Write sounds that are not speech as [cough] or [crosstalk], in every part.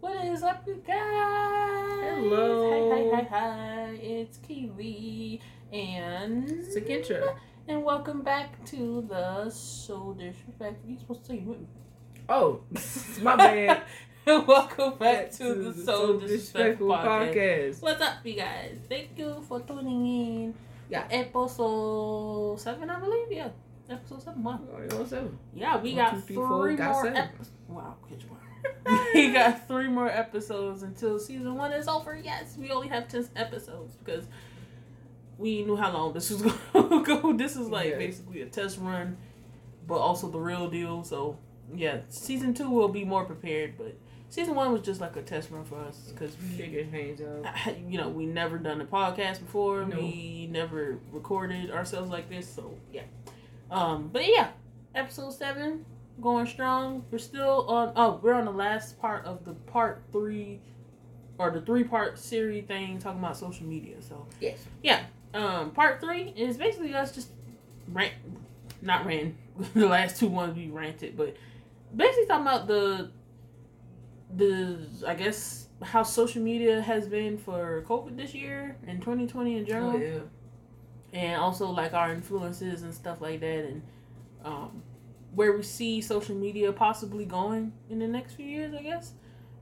What is up, you guys? Hello. Hi, hi, hi, hi. It's Kiwi and Sakintra. And welcome back to the So Disrespectful. You supposed to say me. Oh, [laughs] my bad. and [laughs] welcome back to, the So Disrespectful podcast. podcast. What's up, you guys? Thank you for tuning in. Yeah. Episode 7, I believe. Yeah. Episode 7. Wow. Oh, you seven? Yeah, we One, got two, three, three four, got more seven. episodes. Wow, good job. We got three more episodes until season one is over. Yes, we only have ten episodes because we knew how long this was [laughs] going to go. This is like Yeah. basically a test run, but also the real deal. So yeah, season two will be more prepared, but season one was just like a test run for us because we Figure things out. you know, we never done a podcast before. No. We never recorded ourselves like this. So yeah. Um, but yeah, episode seven going strong. We're still on. Oh, we're on the last part of the part three, or the three part series thing talking about social media. So Yes. yeah. Um, part three is basically us just rant, not ran. [laughs] the last two ones we ranted, but basically talking about the the I guess how social media has been for COVID this year and 2020 in general, Oh, yeah. and also like our influences and stuff like that, and um, where we see social media possibly going in the next few years, I guess.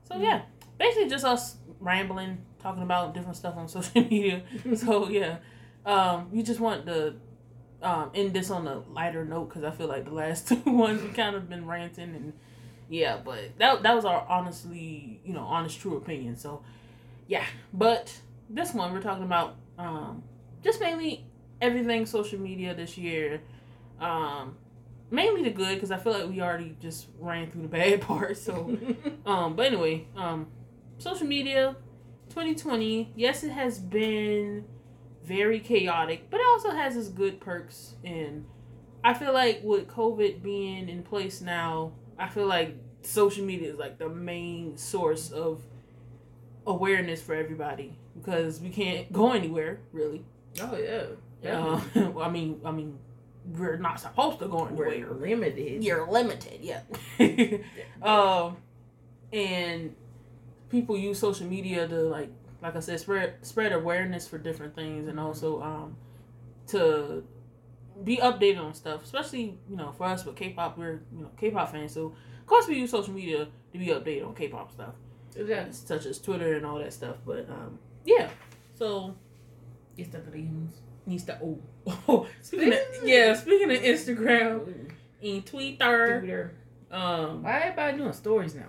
So Mhm. yeah, basically just us rambling, talking about different stuff on [laughs] social media. [laughs] so yeah, um, we just want to um, end this on a lighter note because I feel like the last [laughs] two ones we kind of been ranting and yeah, but that that was our honestly, you know, honest true opinion. So yeah, but this one we're talking about um, just mainly everything social media this year. Um, mainly the good because I feel like we already just ran through the bad [laughs] part. So [laughs] um, but anyway, um, social media, 2020. Yes, it has been very chaotic, but it also has its good perks. And I feel like with COVID being in place now, I feel like social media is like the main source of awareness for everybody because we can't go anywhere really. oh, yeah. Uh, [laughs] Definitely. I mean, I mean, we're not supposed to go anywhere We're limited. you're limited yeah [laughs] [laughs] um and people use social media to like like i said spread spread awareness for different things and also um to be updated on stuff especially you know for us with k-pop we're you know k-pop fans so of course we use social media to be updated on k-pop stuff Exactly. such as twitter and all that stuff but um yeah so It's the dreams. Needs to oh, oh [laughs] speaking of yeah speaking of instagram and twitter Twitter. um Why everybody doing stories now?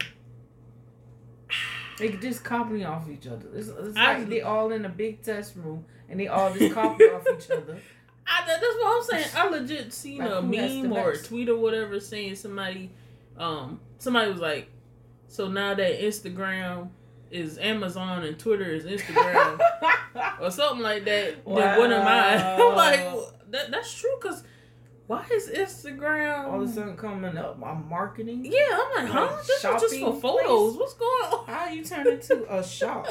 They just copy off each other. It's, it's I- like they all in a big test room and they all just [laughs] copy off each other. I, that's what I'm saying. I legit seen Like, a meme or a tweet or whatever saying somebody, um, somebody was like, so now that Instagram is Amazon and Twitter is Instagram [laughs] [laughs] or something like that, then what am I? I'm like, that, that's true because why is Instagram? all of a sudden coming up on marketing. yeah, I'm like, huh? This is just for photos. place? What's going on? How you turn into a [laughs] shop?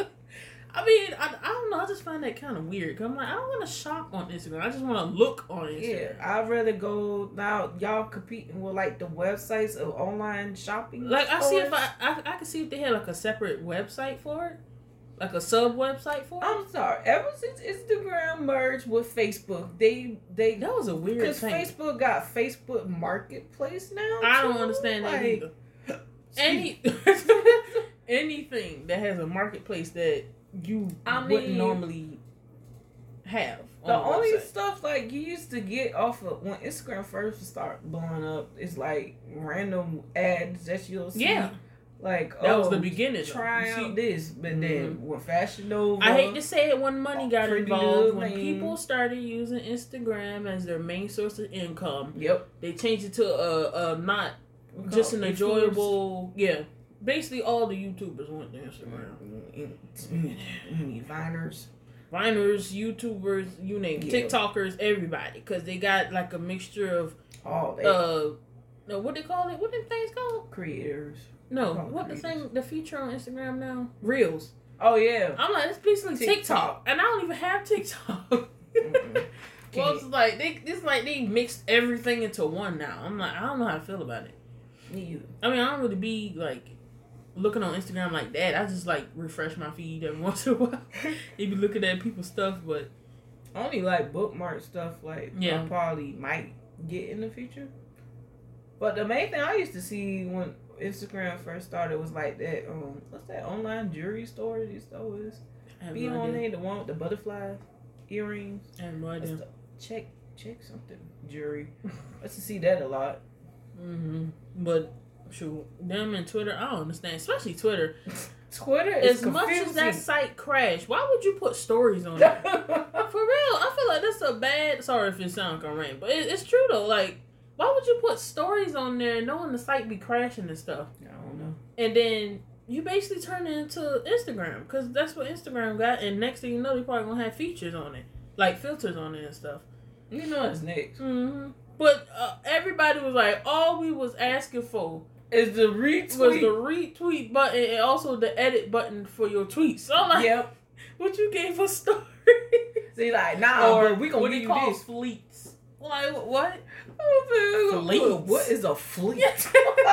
I mean, I, I don't know. I just find that kind of weird. Cause I'm like, I don't want to shop on Instagram. I just want to look on it. Yeah, Instagram. I'd rather go now. Y'all competing with like the websites of online shopping. Like I see if? I, I I can see if they had like a separate website for it, like a sub website for it. I'm sorry. Ever since Instagram merged with Facebook, they they that was a weird because. Facebook got Facebook Marketplace now. I don't too? understand that either. [laughs] Any [laughs] anything that has a marketplace that you I wouldn't normally have. The on only website. stuff like you used to get off of when Instagram first start blowing up is like random ads that you'll see. yeah, Like that oh, was the beginning. though. Try out this, but then Mhm. when Fashion Nova, I hate to say it when money got involved, when people started using Instagram as their main source of income, Yep. they changed it to a, a not just an enjoyable. Yeah, basically all the YouTubers went to Instagram. Viners. Viners, YouTubers, you name it, Yeah. TikTokers, everybody, because they got like a mixture of All they uh, no, what they call it? What them things called? creators. No, what the creators. thing? The feature on Instagram now? Reels. Oh yeah. I'm like, it's basically TikTok, TikTok. and I don't even have TikTok. Mm-mm. [laughs] well, it's like they, it's like they mixed everything into one now. I'm like, I don't know how I feel about it. Me either. I mean, I don't really be like looking on Instagram like that. I just like refresh my feed every [laughs] once in a while. you be looking at people's stuff, but only like bookmark stuff like Yeah. I probably might get in the future. But the main thing I used to see when Instagram first started was like that um what's that online jewelry store these always I have be no on there the one with the butterfly earrings. I have no idea. check check something jewelry. I used to see that a lot. hmm But shoot, them and Twitter, I don't understand, especially Twitter. [laughs] Twitter is As much as that site crashed, why would you put stories on there? [laughs] For real, I feel like that's a bad. Sorry if it sounds correct, but it, it's true though. Like, why would you put stories on there knowing the site be crashing and stuff? I don't know. And then you basically turn it into Instagram because that's what Instagram got. And next thing you know, they probably gonna have features on it, like filters on it and stuff. You know what's next? hmm But uh, everybody was like, all we was asking for Is the retweet? was the retweet button and also the edit button for your tweets. So I'm like, yep. [laughs] what you gave us stories? See, like nah, or but we gonna what give you called this. fleets. Like what? Fleets. What is a fleet? [laughs]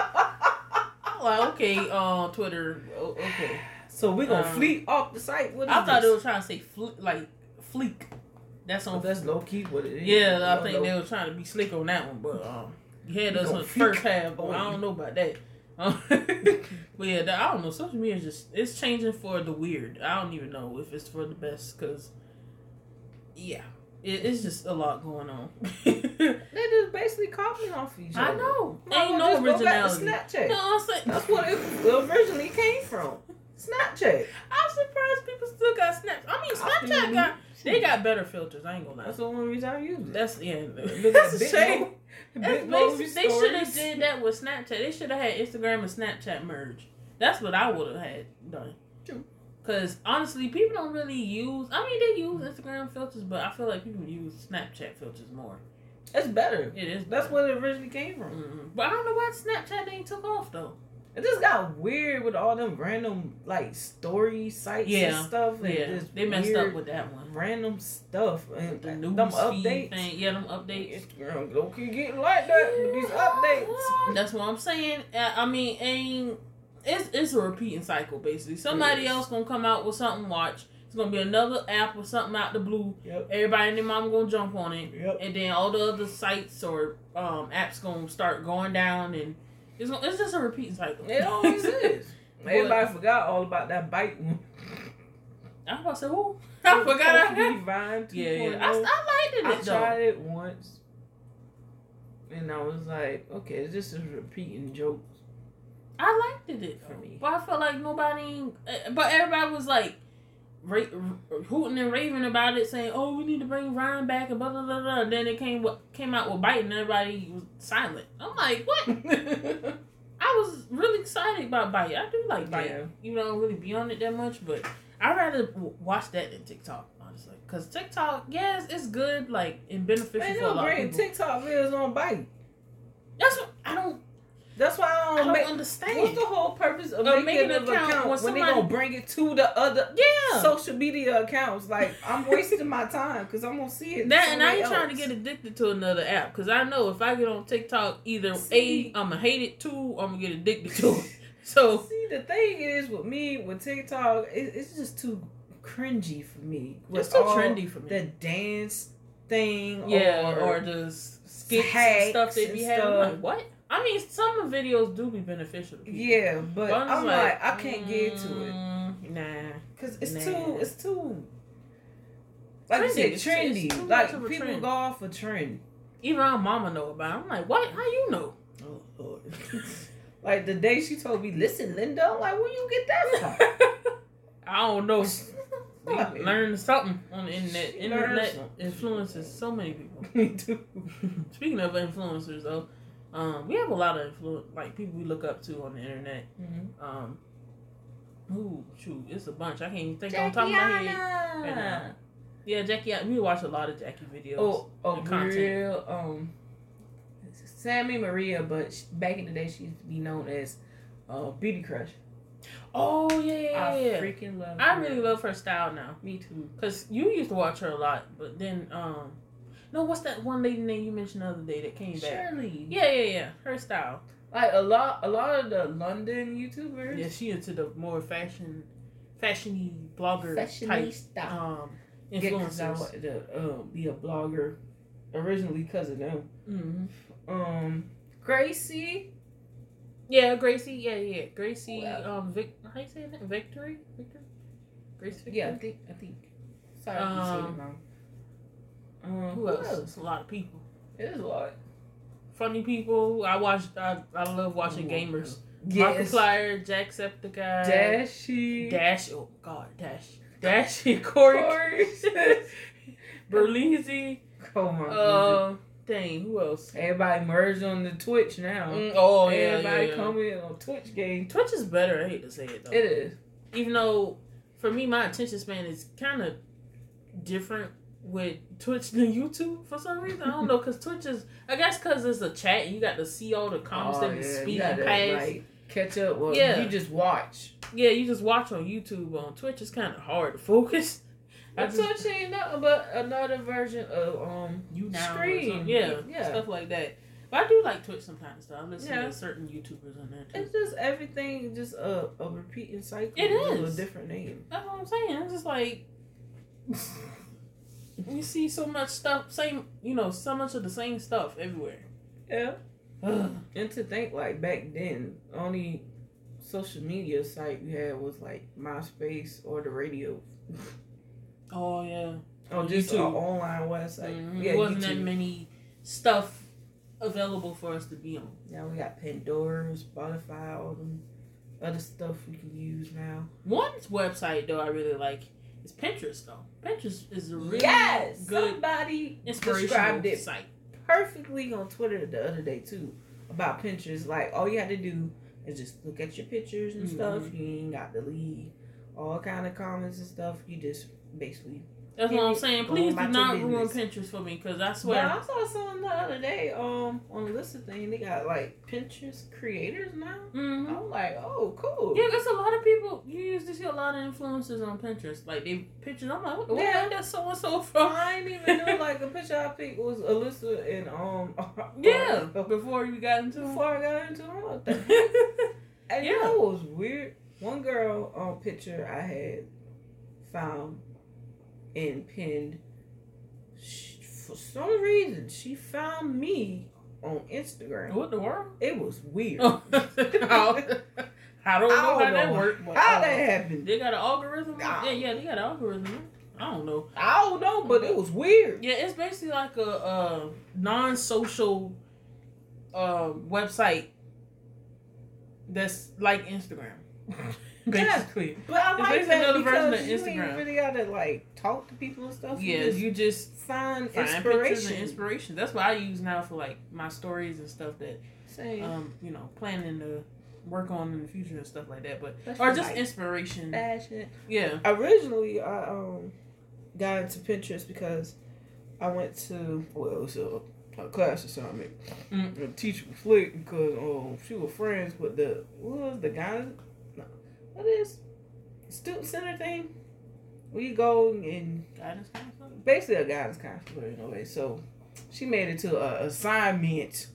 I'm like, okay, uh, Twitter. Okay, so we're gonna Um, fleet off the site? What is I thought they this? were trying to say fle- like fleek. That's But that's low key what it is. yeah, I Low- think low- they were trying to be slick on that one, but um, you had us on the first half, but I don't know about that. Um, [laughs] but yeah, that- I don't know. Social media is just it's changing for the weird. I don't even know if it's for the best because yeah, it, it's just a lot going on. [laughs] They just basically copying off each other. I know. Might Ain't no well just go back to originality. Snapchat. No, I'm saying That's what it originally came from. Snapchat. I'm surprised people still got Snaps. I mean, Snapchat got they got better filters. I ain't gonna lie. That's the only reason I use it. That's yeah. That's at a shame. That's basic. They should have did that with Snapchat. They should have had Instagram and Snapchat merge. That's what I would have had done. Cause honestly, people don't really use. I mean, they use Instagram filters, but I feel like people use Snapchat filters more. It's better. It is. That's where it originally came from. Mm-mm. But I don't know why Snapchat ain't took off though. It just got weird with all them random like story sites Yeah. and stuff. And Yeah, they messed up with that one. random stuff and The them news updates. feed thing. Yeah, them updates. Instagram don't keep getting like that with these updates. That's what I'm saying. I mean, ain't it's it's a repeating cycle basically. Somebody else gonna come out with something. Watch. It's gonna be another app or something out the blue. Yep. Everybody and their mom gonna jump on it, Yep. and then all the other sites or um, apps gonna start going down, and it's gonna, it's just a repeating cycle. It always is. [laughs] But- Everybody forgot all about that Byte one. I was about to say who? I forgot. I had. Vine [laughs] Yeah, yeah. I, I liked I it though. tried it once, and I was like, okay, this is a repeating jokes. I liked it for me, but I felt like nobody. uh, But everybody was like, ra- hooting and raving about it, saying, "Oh, we need to bring Vine back," and blah blah blah. blah. Then it came what came out with Byte, and everybody was silent. I'm like, what? [laughs] I was really excited about Byte. I do like Byte. Yeah. You know, I don't really be on it that much, but I'd rather watch that than TikTok, honestly. Cause TikTok, yes, it's good, like and beneficial a don't bring. TikTok videos on Byte. That's what I don't. That's why I I don't, don't make. understand. What's the whole purpose of, Of making, an account account, when somebody- they gonna bring it to the other yeah. social media accounts? Like I'm wasting my time because I'm gonna see it. That and I ain't trying to get addicted to another app because I know if I get on TikTok, either See? a I'm gonna hate it, two I'm gonna get addicted to it. [laughs] So See, the thing is with me with TikTok, it, it's just too cringy for me. It's too trendy for me. The dance thing, yeah, or, or, the s- skits and stuff they be having. Like what? I mean, some videos do be beneficial. To people. yeah, but But I'm, just like, I can't get to it mm, Nah. because it's Nah. too, it's too. Like you Trendy. said, trendy. it's too like much of a people trend. go off a trend. Even our mama know about. It. I'm like, what? How you know? Oh Lord. [laughs] like the day she told me, "Listen, Linda," I'm like, "Where you get that from?" [laughs] I don't know. [laughs] Like, learn something on the internet. She Internet influences so many people. Me too. Speaking of influencers, though, um, we have a lot of influ- like people we look up to on the internet. Um, ooh, shoot, it's a bunch. I can't even think on top of my head. right now. Yeah, Jackie, we watch a lot of Jackie videos. Oh, oh, content. real. Um, Sammi Maria, but sh back in the day, she used to be known as uh, BeautyCrush. Oh yeah, yeah, I yeah. freaking love. I her. really love her style now. Me too. Cause you used to watch her a lot, but then um, no, what's that one lady name you mentioned the other day that came back? Shirley. Yeah, yeah, yeah. Her style. Like a lot, a lot of the London YouTubers. Yeah, she into the more fashion, fashiony blogger type Fashionista. um Yeah, 'cause I influencers. wanted to um, be a blogger originally because of them. hmm Um, Gracie. Yeah, Gracie. Yeah, yeah, Gracie. Wow. Um, Vic. How you say that? Victory. Victory. Grace Victory. Yeah, I think. I think. Sorry, you said it Um, wrong. Um, Who else? It's a lot of people. It is a lot. Funny people. I watch. I, I love watching Oh, gamers. Yes. Markiplier, Jacksepticeye, Dashie. Dash. Oh God, Dash. [laughs] Dash. Corey. [laughs] Berlizzi. oh my goodness. Uh, dang. Who else? Everybody merged on the Twitch now. Mm, oh yeah, Everybody yeah, yeah. coming on Twitch game. Twitch is better. I hate to say it though. It is. Even though, for me, my attention span is kind of different with Twitch than YouTube for some reason. I don't know, cause Twitch is. I guess cause it's a chat. and You got to see all the comments Oh, that be yeah, gotta, past. like, catch up. Well, Yeah. you just watch. Yeah, you just watch on YouTube. On Twitch, it's kind of hard to focus. [laughs] I just- Twitch ain't nothing but another version of um you Screen. yeah, Yeah. stuff like that. But I do like Twitch sometimes. Though I listen Yeah. to certain YouTubers on there too. It's just everything, just a, a repeating cycle. It is a different name. That's what I'm saying. It's just like [laughs] you see so much stuff, same, you know, so much of the same stuff everywhere. Yeah. Ugh. And to think like back then, only social media site we had was like MySpace or the radio. Oh yeah. Or On just an online website. Mhm. Yeah, There wasn't that many stuff available for us to be on. Now we got Pandora, Spotify, all them other stuff we can use now. One website though I really like is Pinterest though. Pinterest is a really yes, good somebody described it site. perfectly on Twitter the other day too about Pinterest. Like all you had to do is just look at your pictures and stuff. Mhm. You ain't got to leave all kind of comments and stuff. You just basically. That's what I'm saying. Please do not ruin. Pinterest for me because I But swear. I saw something the other day um on the list of thing they got like Pinterest creators now. Mhm. I'm like, oh cool. Yeah, there's a lot of people. You used to see a lot of influencers on Pinterest. Like they pictures. I'm like, what the Yeah. yeah. that's so and so from? I didn't even know [laughs] like a picture I picked was Alyssa and um [laughs] Yeah, uh, before you got into before I got into it. What the [laughs] heck? And you know what was weird? One girl on um picture I had found and pinned. She, for some reason, she found me on Instagram. what the world? It was weird. Oh. [laughs] how, I don't know I how don't that know worked. How that happened? They got an algorithm. Ah. Yeah, yeah, they got an algorithm. I don't know. I don't know, but it was weird. Yeah, it's basically like a, a non-social uh, website that's like Instagram. [laughs] basically. But I It's like basically that another version because you ain't really gotta like talk to people and stuff. Yeah, you just you just find, find inspiration. inspiration. That's what I use now for like my stories and stuff that Same. um you know planning to work on in the future and stuff like that. But or just like inspiration. fashion. Yeah. Originally, I um got into Pinterest because I went to well, it was a, a class assignment. Mm. The teacher was late because um she was friends with the what was the guy? What is student center thing? We go and Guidance counselor? basically a guidance counselor in a way. So she made it to a assignment,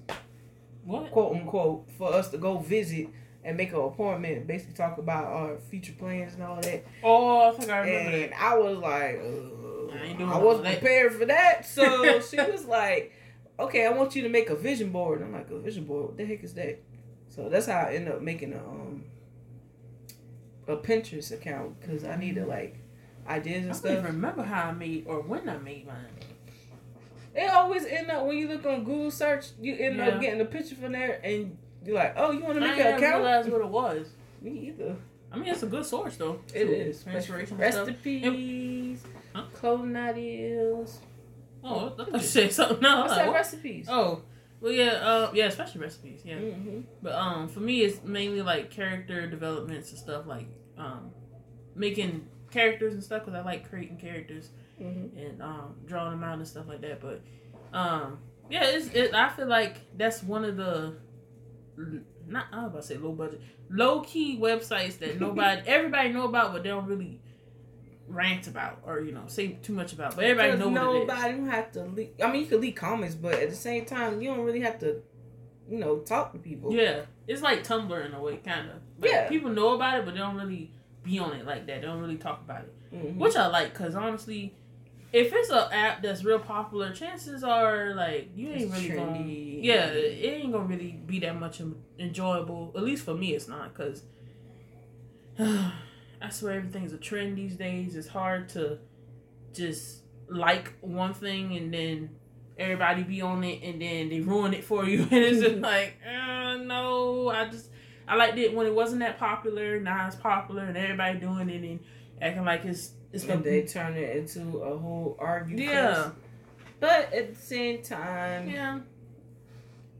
What? quote unquote, for us to go visit and make an appointment and basically talk about our future plans and all that. Oh, I think I remember And that. I was like, uh, I I wasn't prepared for that. [laughs] So she was like, okay, I want you to make a vision board. I'm like, a vision board? What the heck is that? So that's how I ended up making a um a Pinterest account because I need to like ideas I and don't stuff. even remember how I made or when I made mine. It always end up when you look on Google search, you end Yeah. up getting a picture from there, and you're like, oh, you want to I make didn't an account? realize what it was. [laughs] Me either. I mean, it's a good source though. It too, is inspiration and recipes, Huh? clothing ideas. Oh, I thought you said something. No, I I'm like, said recipes. Oh, well, yeah, uh, yeah, especially recipes, yeah. Mm-hmm. But um, for me, it's mainly like character developments and stuff, like um, making characters and stuff because I like creating characters Mm-hmm. and um, drawing them out and stuff like that. But um, yeah, it's it. I feel like that's one of the not I was about to say low budget, low key websites that [laughs] nobody, everybody know about, but they don't really rant about or you know say too much about. But everybody know what it is. nobody don't have to leak. I mean, you can leak comments, but at the same time, you don't really have to you know, talk to people. Yeah, it's like Tumblr in a way, kind of. Like, Yeah. people know about it, but they don't really be on it like that. They don't really talk about it, Mhm. which I like because honestly, if it's an app that's real popular, chances are like you ain't It's really gonna. trendy. Yeah, it ain't gonna really be that much enjoyable. At least for me, it's not because [sighs] I swear everything's a trend these days. It's hard to just like one thing and then everybody be on it and then they ruin it for you [laughs] and it's just [laughs] like uh, no i just i liked it when it wasn't that popular now it's popular and everybody doing it and acting like it's it's and the they turn it into a whole argument. yeah But at the same time, yeah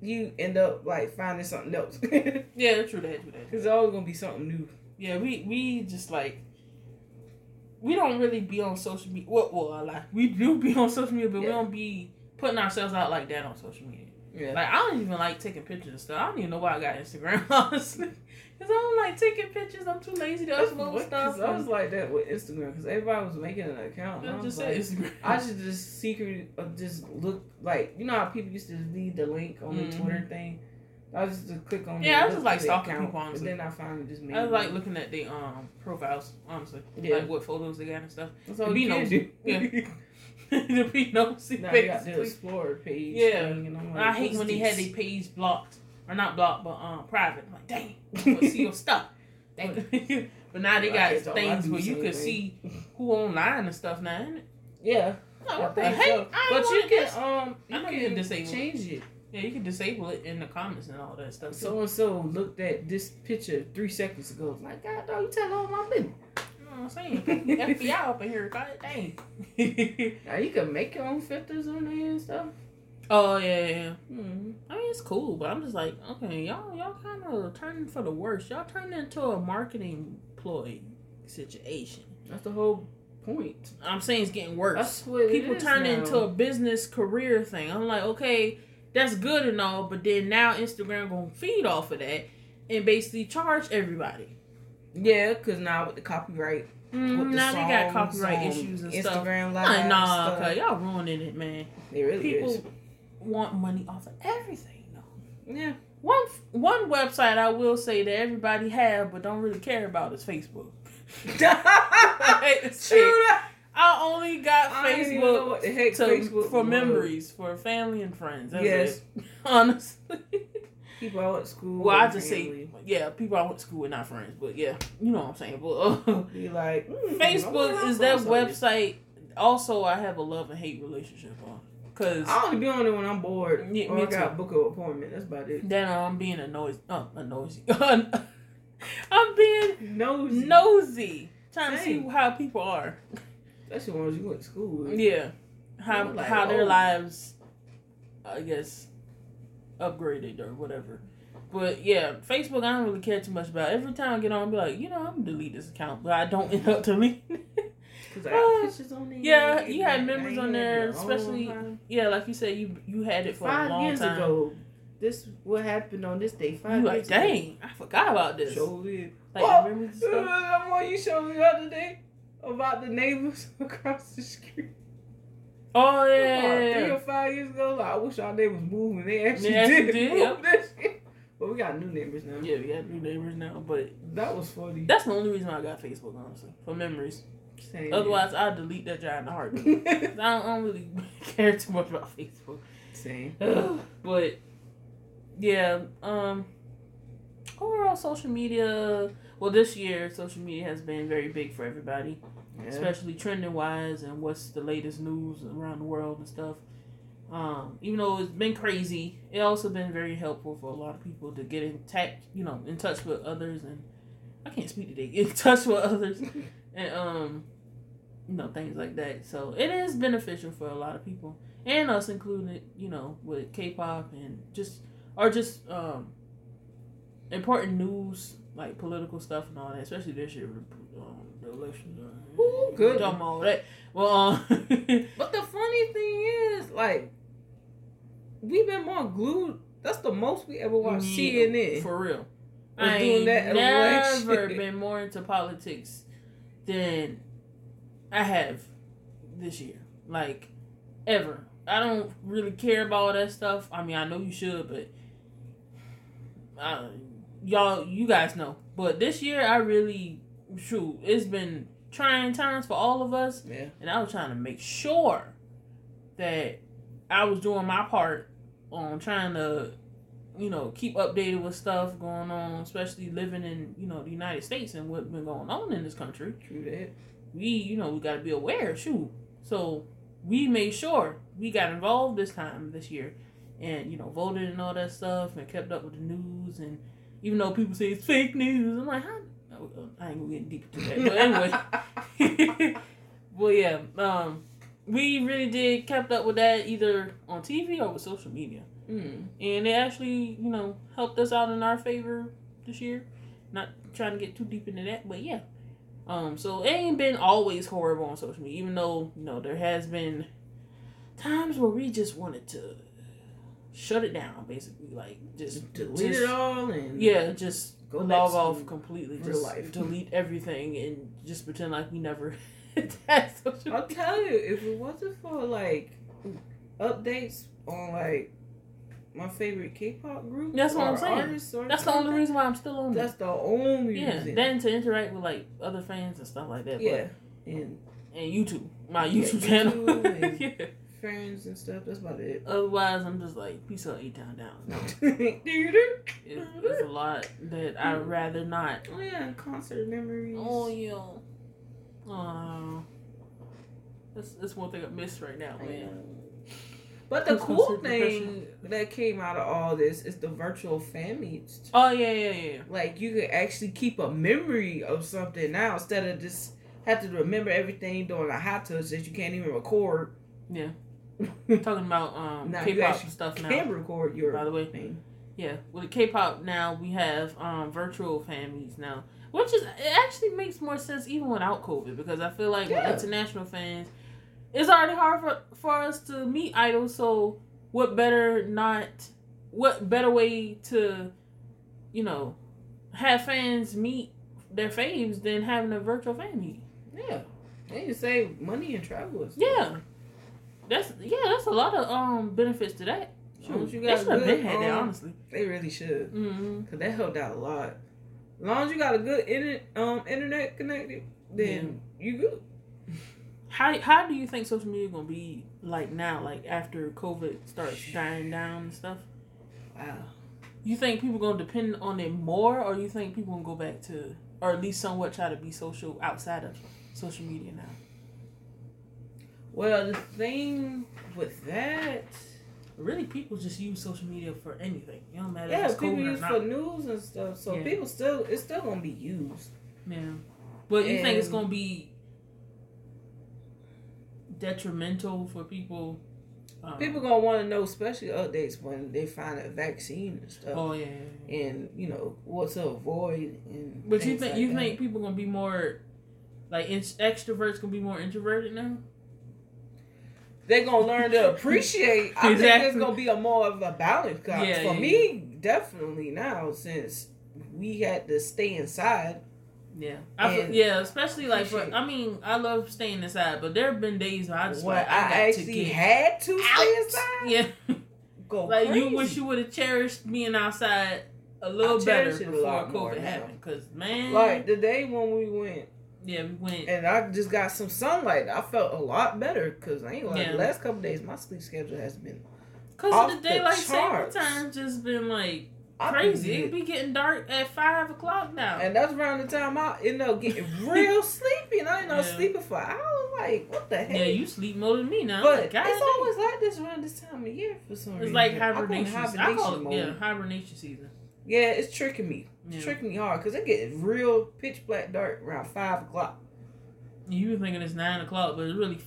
you end up like finding something else. [laughs] yeah true that true that There's always gonna be something new. Yeah we we just like we don't really be on social media well, well I lie. we do be [laughs] on social media but we don't be putting ourselves out like that on social media Yeah. Like I don't even like taking pictures and stuff. I don't even know why I got Instagram [laughs] honestly, because I don't like taking pictures. I'm too lazy to upload stuff. I was like that with Instagram because everybody was making an account. I just like, Instagram. I should just secretly uh, just look like you know how people used to leave the link on the Mhm. Twitter thing. I was just click on. Yeah, I was just like stalking account, people, honestly. And then I finally just made. I it. like looking at the um profiles honestly, Yeah. like what photos they got and stuff. That's all be nosy. do. to be nosy. now you got the. Explorer page. Yeah. thing, and I'm like, I hate when they had their page blocked or not blocked, but um private. I'm like, dang, [laughs] I see your stuff. [laughs] But now they got guess all I things where you can see [laughs] who online and stuff now. Yeah, Oh, I what the heck? so. But you can this. um you can can disable change it. Yeah, you can disable it in the comments and all that stuff. So and so looked at this picture three seconds ago. It's like, God, dog, you telling all my business. You know what I'm saying? [laughs] FBI up in here, god dang. [laughs] Now you can make your own filters on there and stuff. oh yeah, yeah. Mm-hmm. I mean it's cool, but I'm just like, okay, y'all y'all kind of turning for the worst. Y'all turning into a marketing ploy situation. That's the whole point. I'm saying it's getting worse. That's what People turn it now. into a business career thing. I'm like, okay, that's good and all, but then now Instagram gonna feed off of that and basically charge everybody. Yeah, because now with the copyright, Mm, with the now they got copyright issues and stuff. Instagram Nah, Live. nah, stuff. cause y'all ruining it, man. It really People is. want money off of everything, though. Yeah. One one website I will say that everybody have but don't really care about is Facebook. [laughs] [laughs] I hate to say True. I only got I don't even know Facebook what the heck to, Facebook for was. memories, for family and friends. That's Yes. it. [laughs] Honestly. People I went to school. Well, I just family, say, yeah, people I went to school with, not friends, but yeah, you know what I'm saying. But uh, [laughs] be like, mm, Facebook is that website. Also, I have a love and hate relationship on, cause I only be on it when I'm bored. Yeah, or me I got book an appointment. That's about it. then I'm being a noisy, uh, a noisy. I'm being Nosy. nosy, trying to see how people are. That's the ones you went to school with. Yeah, how like, how their oh. lives, I guess, upgraded or whatever. But yeah, Facebook I don't really care too much about. Every time I get on, I be like, you know, I'm gonna delete this account, but I don't end up [laughs] deleting. it. Cause I Uh, pictures on there. yeah, you had members on there, a especially- yeah, like you said, you you had it for a five long years time. ago. This what happened on this day. Five You like, years ago. dang, I forgot about this. Show it. Like, oh, remember this uh, stuff? [laughs] one you showed me the other day about the neighbors [laughs] across the street. Oh yeah, About yeah, three or five years ago. Like, I wish our neighbors moved and they actually actually did, did, move yep. that shit. But we got new neighbors now. Yeah, we got new neighbors now, but That was funny. that's the only reason I got Facebook, honestly, for memories. Same. Otherwise, I'd delete that giant heartbeat. [laughs] I don't, I don't really [laughs] care too much about Facebook. Same. but yeah, um overall social media well this year social media has been very big for everybody. Yeah. Especially trending wise and what's the latest news around the world and stuff. Um, even though it's been crazy, it also been very helpful for a lot of people to get in touch, you know, in touch with others and I can't speak today, [laughs] get in touch with others [laughs] and um you know things like that so it is beneficial for a lot of people and us included you know with k-pop and just or just um important news like political stuff and all that especially this year with um, the elections Ooh, good. talking about all that well um [laughs] But the funny thing is, like, we've been more glued. That's the most we ever watched Yeah, CNN. for real I doing that never election. [laughs] been more into politics than I have this year. Like ever. I don't really care about all that stuff. I mean, I know you should, but uh, y'all, you guys know, but this year I really, shoot, it's been trying times for all of us, Yeah. and I was trying to make sure that I was doing my part on trying to, you know, keep updated with stuff going on, especially living in you know the United States and what's been going on in this country. True that. We, you know, we got to be aware. Shoot, so we made sure we got involved this time this year, and you know, voted and all that stuff, and kept up with the news. And even though people say it's fake news, I'm like, no, I ain't gonna get deep into that. But anyway, [laughs] well, yeah, um, we really did kept up with that either on TV or with social media, Mm. and it actually, you know, helped us out in our favor this year. Not trying to get too deep into that, but yeah. Um, so it ain't been always horrible on social media, even though you know there has been times where we just wanted to shut it down, basically, like just Delete just- it all and Yeah, just Go log off completely. real Just life. delete everything and just pretend like we never [laughs] had [laughs] social. I'll tell you, if it wasn't for like updates on like my favorite K-pop group, That's what I'm saying. That's the only reason why I'm still on That's the only Yeah, reason. then to interact with like other fans and stuff like that. yeah, and But, and YouTube, my Yeah, YouTube [laughs] channel. YouTube and- friends and stuff. That's about it. Otherwise, I'm just like peace out, eight down down. Oh [laughs] it's, it's a lot that I'd mm. rather not. Oh yeah, concert memories. Oh yeah. Oh. That's that's one thing I miss right now, man. But the cool thing that came out of all this is the virtual fan meets. Oh yeah, yeah, yeah. Like you could actually keep a memory of something now instead of just have to remember everything during a hot touch that you can't even record. Yeah. [laughs] Talking about um Now K-pop stuff now. Can record your By the way, thing. yeah, with K-pop now we have um virtual fan meets now, which is it actually makes more sense even without COVID because I feel like Yeah. with international fans, it's already hard for for us to meet idols. So what better not? What better way to, you know, have fans meet their faves than having a virtual fan meet? Yeah. And you save money and travel. Yeah. That's yeah, that's a lot of um benefits to that. As long as they should have been had that honestly. They really should. Mm-hmm. Cause that helped out a lot. As long as you got a good internet, um, internet connected, then you good. [laughs] How how do you think social media gonna be like now, like after COVID starts dying down and stuff? Wow. You think people gonna depend on it more, or you think people gonna go back to, or at least somewhat try to be social outside of social media now? Well, the thing with that, Really, people just use social media for anything. It don't matter yeah, people use for news and stuff. So Yeah. people still, it's still gonna be used. Yeah, but you think it's gonna be detrimental for people? Um, People gonna want to know, especially updates when they find a vaccine and stuff, Oh yeah. yeah, yeah. and you know what to avoid. And But you think like you that. think people gonna be more like in- extroverts gonna be more introverted now? They're gonna learn to appreciate. I think Exactly. there's gonna be a more of a balance. Uh, yeah, for yeah, me, definitely now since we had to stay inside. Yeah, I yeah, especially like for. I mean, I love staying inside, but there have been days where I just When like I, I, to actually get had to stay inside, Yeah, go [laughs] like crazy. you wish you would have cherished being outside a little better before COVID happened. Cause man, like the day when we went yeah, we went. and I just got some sunlight. I felt a lot better because I ain't like Yeah. the last couple days my sleep schedule has been Cause of the the daylight saving charts. time just been like crazy. It be getting dark at five o'clock now. And that's around the time I end up getting real [laughs] sleepy, and I end up Yeah. sleeping for hours. Like, what the hell? yeah, you sleep more than me now. but Like, it's always like this around this time of year for some It's reason. It's like I hibernation. I call it, mode. yeah, hibernation season. Yeah, it's tricking me. Yeah. tricking me hard because it gets real pitch black dark around five o'clock. You were thinking it's nine o'clock, but it's really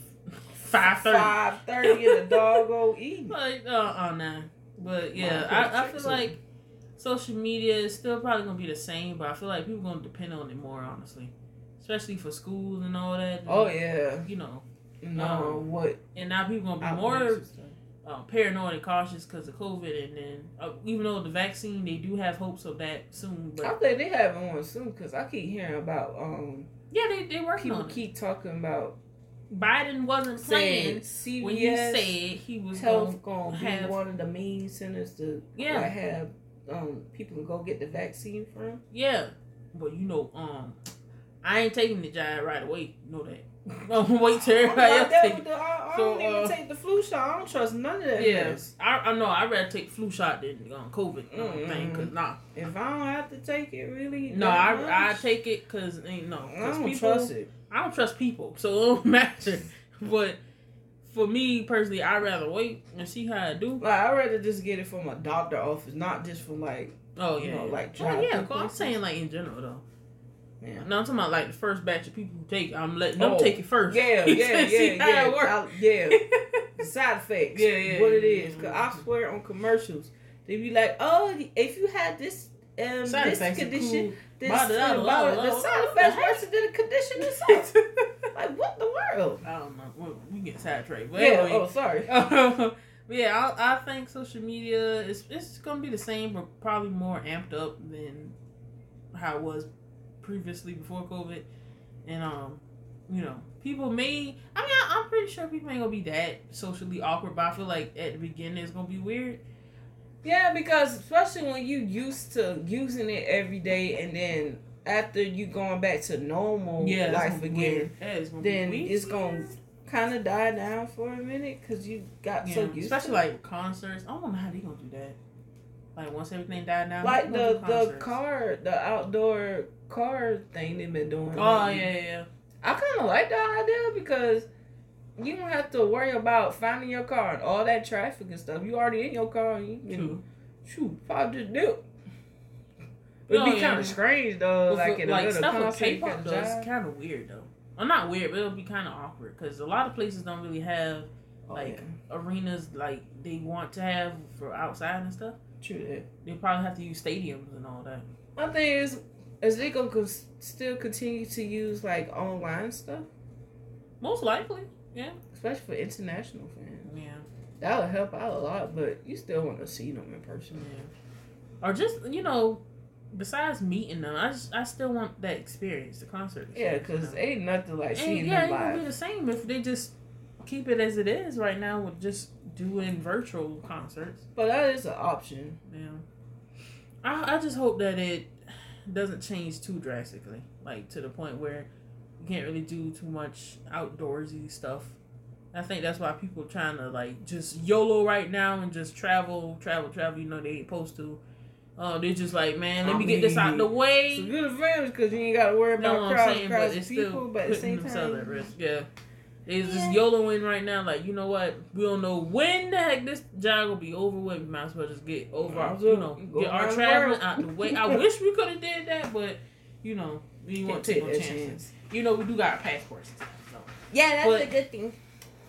five thirty. Five thirty in the doggo [laughs] evening. Like, uh, uh, nah. But yeah, I, I feel like social media is still probably gonna be the same, but I feel like people gonna depend on it more, honestly, especially for schools and all that. Oh yeah, you know, no Um, what? and now people gonna be outbreaks more uh, paranoid and cautious because of COVID, and then uh, even though the vaccine, they do have hopes of that soon, I think they have one soon because I keep hearing about um yeah, they they working people on it. keep talking about Biden wasn't playing saying when he said he was health going gonna be have- one of the main centers to Yeah. like, have um people can go get the vaccine from? Yeah, but you know, um, I ain't taking the jab right away. You know that. [laughs] Gonna wait till everybody else take it. the- I, I So, don't even uh, take the flu shot. I don't trust none of that. Yeah. I, I know. I'd rather take flu shot than um, COVID um, thing. Cause nah, If I don't have to take it, really. no, I I take it because ain't no. I 'cause don't people, trust it. I don't trust people, so it don't [laughs] matter. but for me personally, I'd rather wait and see how I do. Like I'd rather just get it from a doctor office, not just from like Oh You yeah, know, yeah. like oh, yeah. I'm saying like in general though. Yeah. No, I'm talking about like the first batch of people who take. I'm letting them Oh, take it first. Yeah, [laughs] yeah, yeah, how yeah. it works. I- yeah. [laughs] The side effects. Yeah, yeah, What it is. Cause. I swear on commercials, they be like, oh, if you had this um Side this condition, cool. this blah, blah, the side effects blah. versus the condition [laughs] itself. like what the world? I don't know. We, we get sidetracked. But yeah. anyway, Oh, sorry. but yeah, I, I think social media is it's gonna be the same, but probably more amped up than how it was previously before COVID. And um, you know, people may. I mean, I, I'm pretty sure people ain't gonna be that socially awkward, but I feel like at the beginning it's gonna be weird. Yeah, because especially when you used to using it every day, and then after you going back to normal Yeah, life again. Yeah, it's then it's gonna kind of die down for a minute because you got Yeah, so used especially like concerts. I don't know how they gonna do that. Like once everything died down, like the the car, the outdoor car thing they've been doing. Oh lately. yeah, yeah. I kind of like that idea because you don't have to worry about finding your car and all that traffic and stuff. You already in your car. And you can True. shoot, probably just do. Oh, It'd be yeah. kind of strange though, But like in like stuff with K-pop though, it's kind of weird though. I'm not weird, but it'll be kind of awkward because a lot of places don't really have Oh, like yeah. arenas like they want to have for outside and stuff. True that. They probably have to use stadiums and all that. My thing is, is they gonna still continue to use like online stuff, Most likely, yeah, especially for international fans? yeah, That would help out a lot, but you still want to see them in person. yeah. Or just you know, besides meeting them, I just I still want that experience, the concert. Yeah, because you know? ain't nothing like And, seeing yeah, them it gonna be the same if they just keep it as it is right now with just doing virtual concerts. But that is an option. Yeah. I I just hope that it doesn't change too drastically, like to the point where you can't really do too much outdoorsy stuff. I think that's why people trying to like just YOLO right now and just travel, travel, travel. You know they ain't supposed to. Uh, they're just like, man, let I me get this out the way. It's a good advantage because you ain't got to worry about I'm crowds, saying? crowds But it's people. But at the same time, at risk. Yeah. It's just Yeah. YOLOing right now. Like, you know what? We don't know when the heck this job will be over with. We might as well just get over our, you know, get our traveling world. out the way. I [laughs] wish we could have did that, but, you know, we didn't want to take no chances. chance. You know, we do got our passports and stuff. So. Yeah, that's But- a good thing.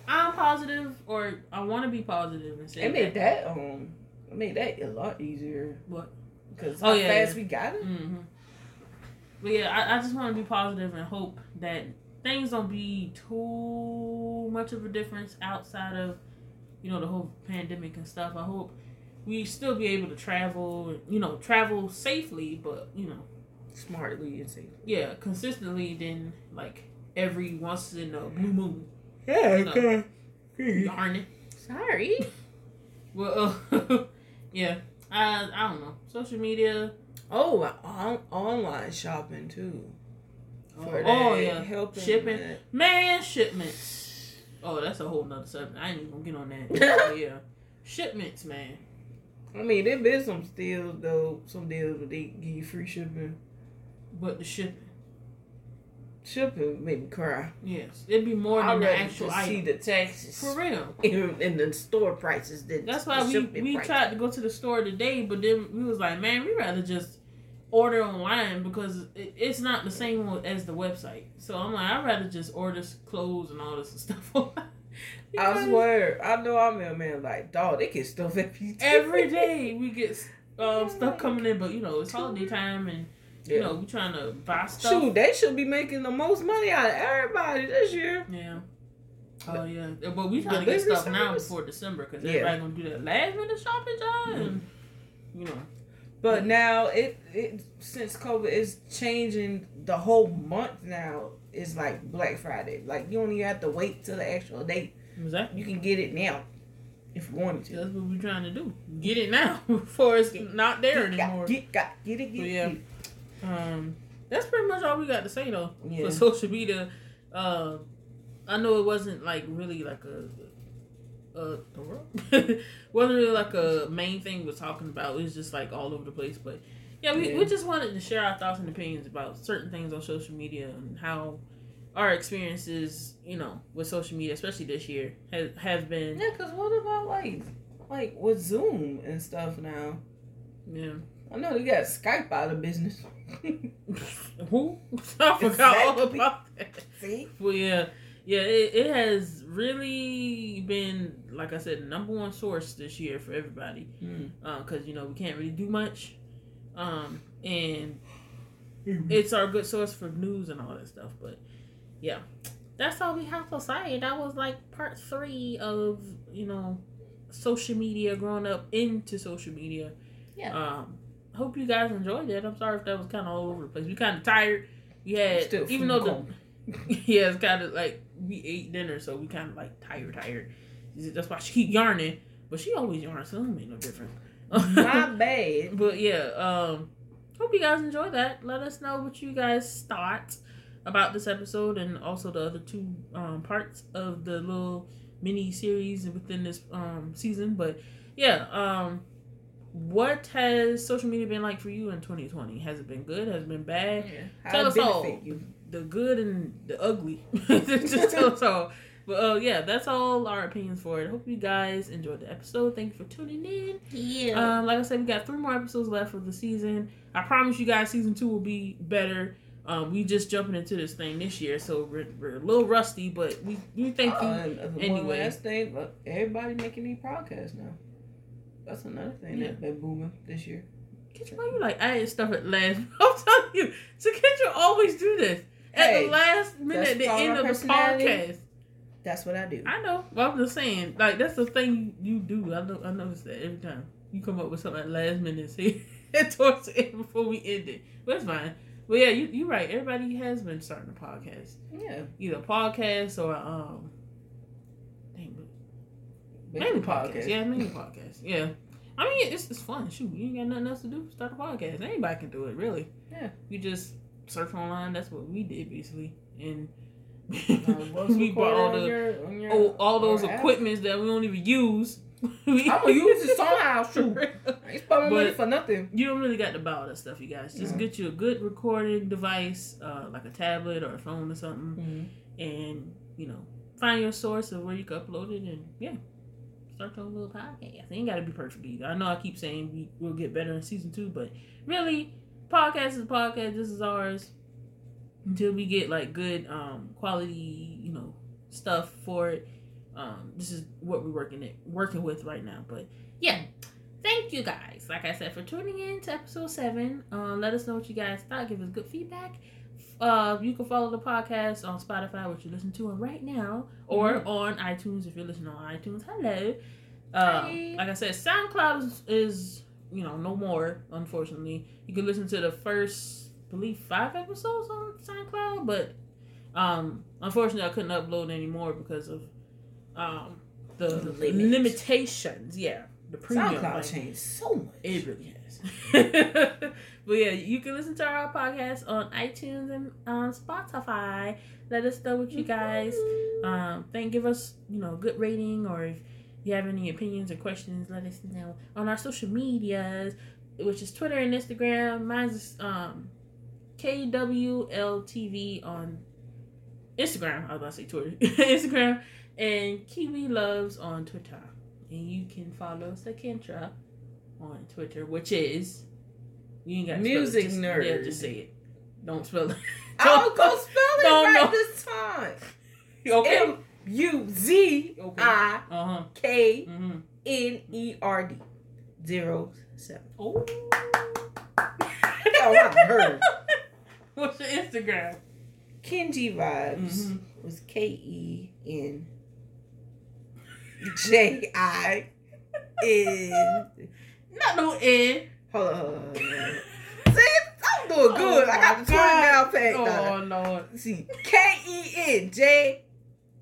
I'm positive, or I want to be positive and say It made that um, it made that a lot easier. What? Because Oh, how yeah, fast yeah. we got it. hmm But yeah, I, I just want to be positive and hope that things don't be too much of a difference outside of, you know, the whole pandemic and stuff. I hope we still be able to travel, you know, travel safely, but you know, Smartly and safe. yeah, consistently. Then like every once in a blue moon. Yeah, You know. Darn it. Sorry. Well, uh, [laughs] yeah. I I don't know. Social media. Oh, on, online shopping too. For oh that, yeah, helping shipping. that. Man, shipments. Oh, that's a whole nother subject. I ain't even gonna get on that. [laughs] Yeah, shipments, man. I mean, there been some deals though. Some deals where they give you free shipping. But the shipping, Shipping made me cry. yes, it'd be more than the actual just see item. the taxes For real. [laughs] and, the store prices than That's why we we tried to go to the store today, but then we was like, man, we rather just order online because it, it's not the same as the website. So I'm like, I'd rather just order clothes and all this [laughs] stuff. online. I swear, I know I'm a man like dog. They get stuff every day. every day [laughs] we get um, stuff coming in, but you know it's holiday time and you Yeah. know we trying to buy stuff. Shoot, they should be making the most money out of everybody this year. Yeah. Oh yeah, but we trying to get stuff now before December because Yeah. everybody gonna do that last minute shopping job, and you know. But now it, it since COVID is changing the whole month now is like Black Friday. Like you don't even have to wait till the actual date. Exactly. You can get it now. if you wanted to. That's what we're trying to do. Get it now [laughs] before it's not there Get, anymore. get, got, get it, get it. yeah. it. Um, that's pretty much all we got to say though Yeah. for social media. Uh, I know it wasn't like really like a. Uh, the world [laughs] wasn't really like a main thing we're talking about. It was just like all over the place. But yeah, we, Yeah. we just wanted to share our thoughts and opinions about certain things on social media and how our experiences, you know, with social media, especially this year, has have been. Yeah, cause what about like, like with Zoom and stuff now? Yeah. I know they got Skype out of business. [laughs] Who? [laughs] I forgot all about that. See? Well, yeah, yeah, it, it has really been, like I said, number one source this year for everybody. Mm. Because you know we can't really do much, um, and it's our good source for news and all that stuff. But yeah, that's all we have to say. That was like part three of you know social media, growing up into social media. Yeah. Um, hope you guys enjoyed it. I'm sorry if that was kind of all over the place. We kind of tired. We had Still even though the [laughs] yeah, it's kind of like we ate dinner, so we kind of like tired, tired. That's why she keep yarning, but she always yarns, so it don't make no difference. My [laughs] bad. but yeah, um, hope you guys enjoy that. Let us know what you guys thought about this episode and also the other two um, parts of the little mini series within this um, season. But yeah, um, what has social media been like for you in 2020? Has it been good? Has it been bad? How Tell us all. you. The good and the ugly. [laughs] Just tell us all. But uh, yeah, that's all our opinions for it. Hope you guys enjoyed the episode. Thank you for tuning in. Yeah. Um, like I said, we got three more episodes left for the season. I promise you guys, season two will be better. Um, we just jumping into this thing this year, so we're, we're a little rusty, but we we thank you. Uh, uh, anyway. Last thing, look, everybody making these podcasts now. That's another thing Yeah. that's been booming this year. Kendra, why you like adding stuff at last? [laughs] I'm telling you, so Kendra always do this at Hey, the last minute, at the end of the podcast. That's what I do. I know. But I'm just saying, like that's the thing you do. I know. I notice that every time you come up with something at last minute, see, [laughs] towards the end before we end it. But it's fine. But yeah, you you're right. Everybody has been starting a podcast, Yeah. either podcast or um, dang, mainly a podcast. Yeah, mainly podcast. Yeah. I mean, it's it's fun. Shoot, you ain't got nothing else to do. Start a podcast. Anybody can do it, really. Yeah. You just surf online. That's what we did basically, and Uh, [laughs] we bought all the your, your, oh, all those equipments that we don't even use. [laughs] I'm gonna use it [laughs] somehow. Shoot. I ain't spending money for nothing. You don't really got to buy all that stuff, you guys. Just No. get you a good recording device, uh, like a tablet or a phone or something, and you know, find your source of where you can upload it, and yeah, start your little podcast. It ain't got to be perfect either. I know I keep saying we will get better in season two, but really, podcast is a podcast. This is ours until we get like good um quality, you know, stuff for it. Um, this is what we're working it working with right now. But yeah, thank you guys. Like I said, for tuning in to episode seven. Uh, let us know what you guys thought. Give us good feedback. Uh, you can follow the podcast on Spotify, which you're listening to it right now, or Mhm. on iTunes if you're listening on iTunes. Hello. Uh, like I said, SoundCloud is, is you know no more. Unfortunately, you can listen to the first, I believe, five episodes on SoundCloud, but um, unfortunately, I couldn't upload anymore because of um the The limit. limitations. Yeah, the premium. SoundCloud like, changed so much. it really has. [laughs] but yeah, you can listen to our podcast on iTunes and on Spotify. Let us know what you guys um think. Give us you know good rating or if you have any opinions or questions, let us know on our social medias, which is Twitter and Instagram. Mine's um KWLTV on Instagram. I was about to say Twitter, [laughs] Instagram, and Kiwi Loves on Twitter. And you can follow Sakentra on Twitter, which is you ain't got Music just, nerd. Yeah, just say it. Don't spell it. I'll go [laughs] spell it right no. this time. [laughs] okay. M U Z I. K Mm-hmm. N E R D zero seven. Oh. [laughs] Oh, I heard. [laughs] What's your Instagram? Kenji Vibez Mhm. was K E N J I N. Not no N. Hold on, hold on, hold on. [laughs] See, I'm doing good. I got the Twitter down now. Oh no. See, K E N J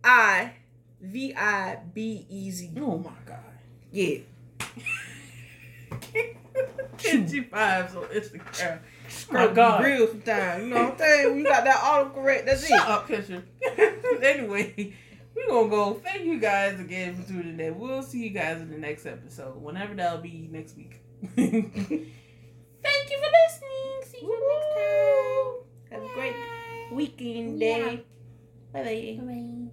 I V I B E Z. Oh my god. Yeah. Kenji Vibez on Instagram. Scrub Oh, God. real sometimes. You know what I'm saying? When you got that autocorrect, that's Shut it. up, Kesha. [laughs] anyway, we're gonna go. Thank you guys again for tuning in. We'll see you guys in the next episode, whenever that'll be next week. [laughs] Thank you for listening. See you next time. Have a great Bye. weekend Yeah. day. Bye bye. Bye.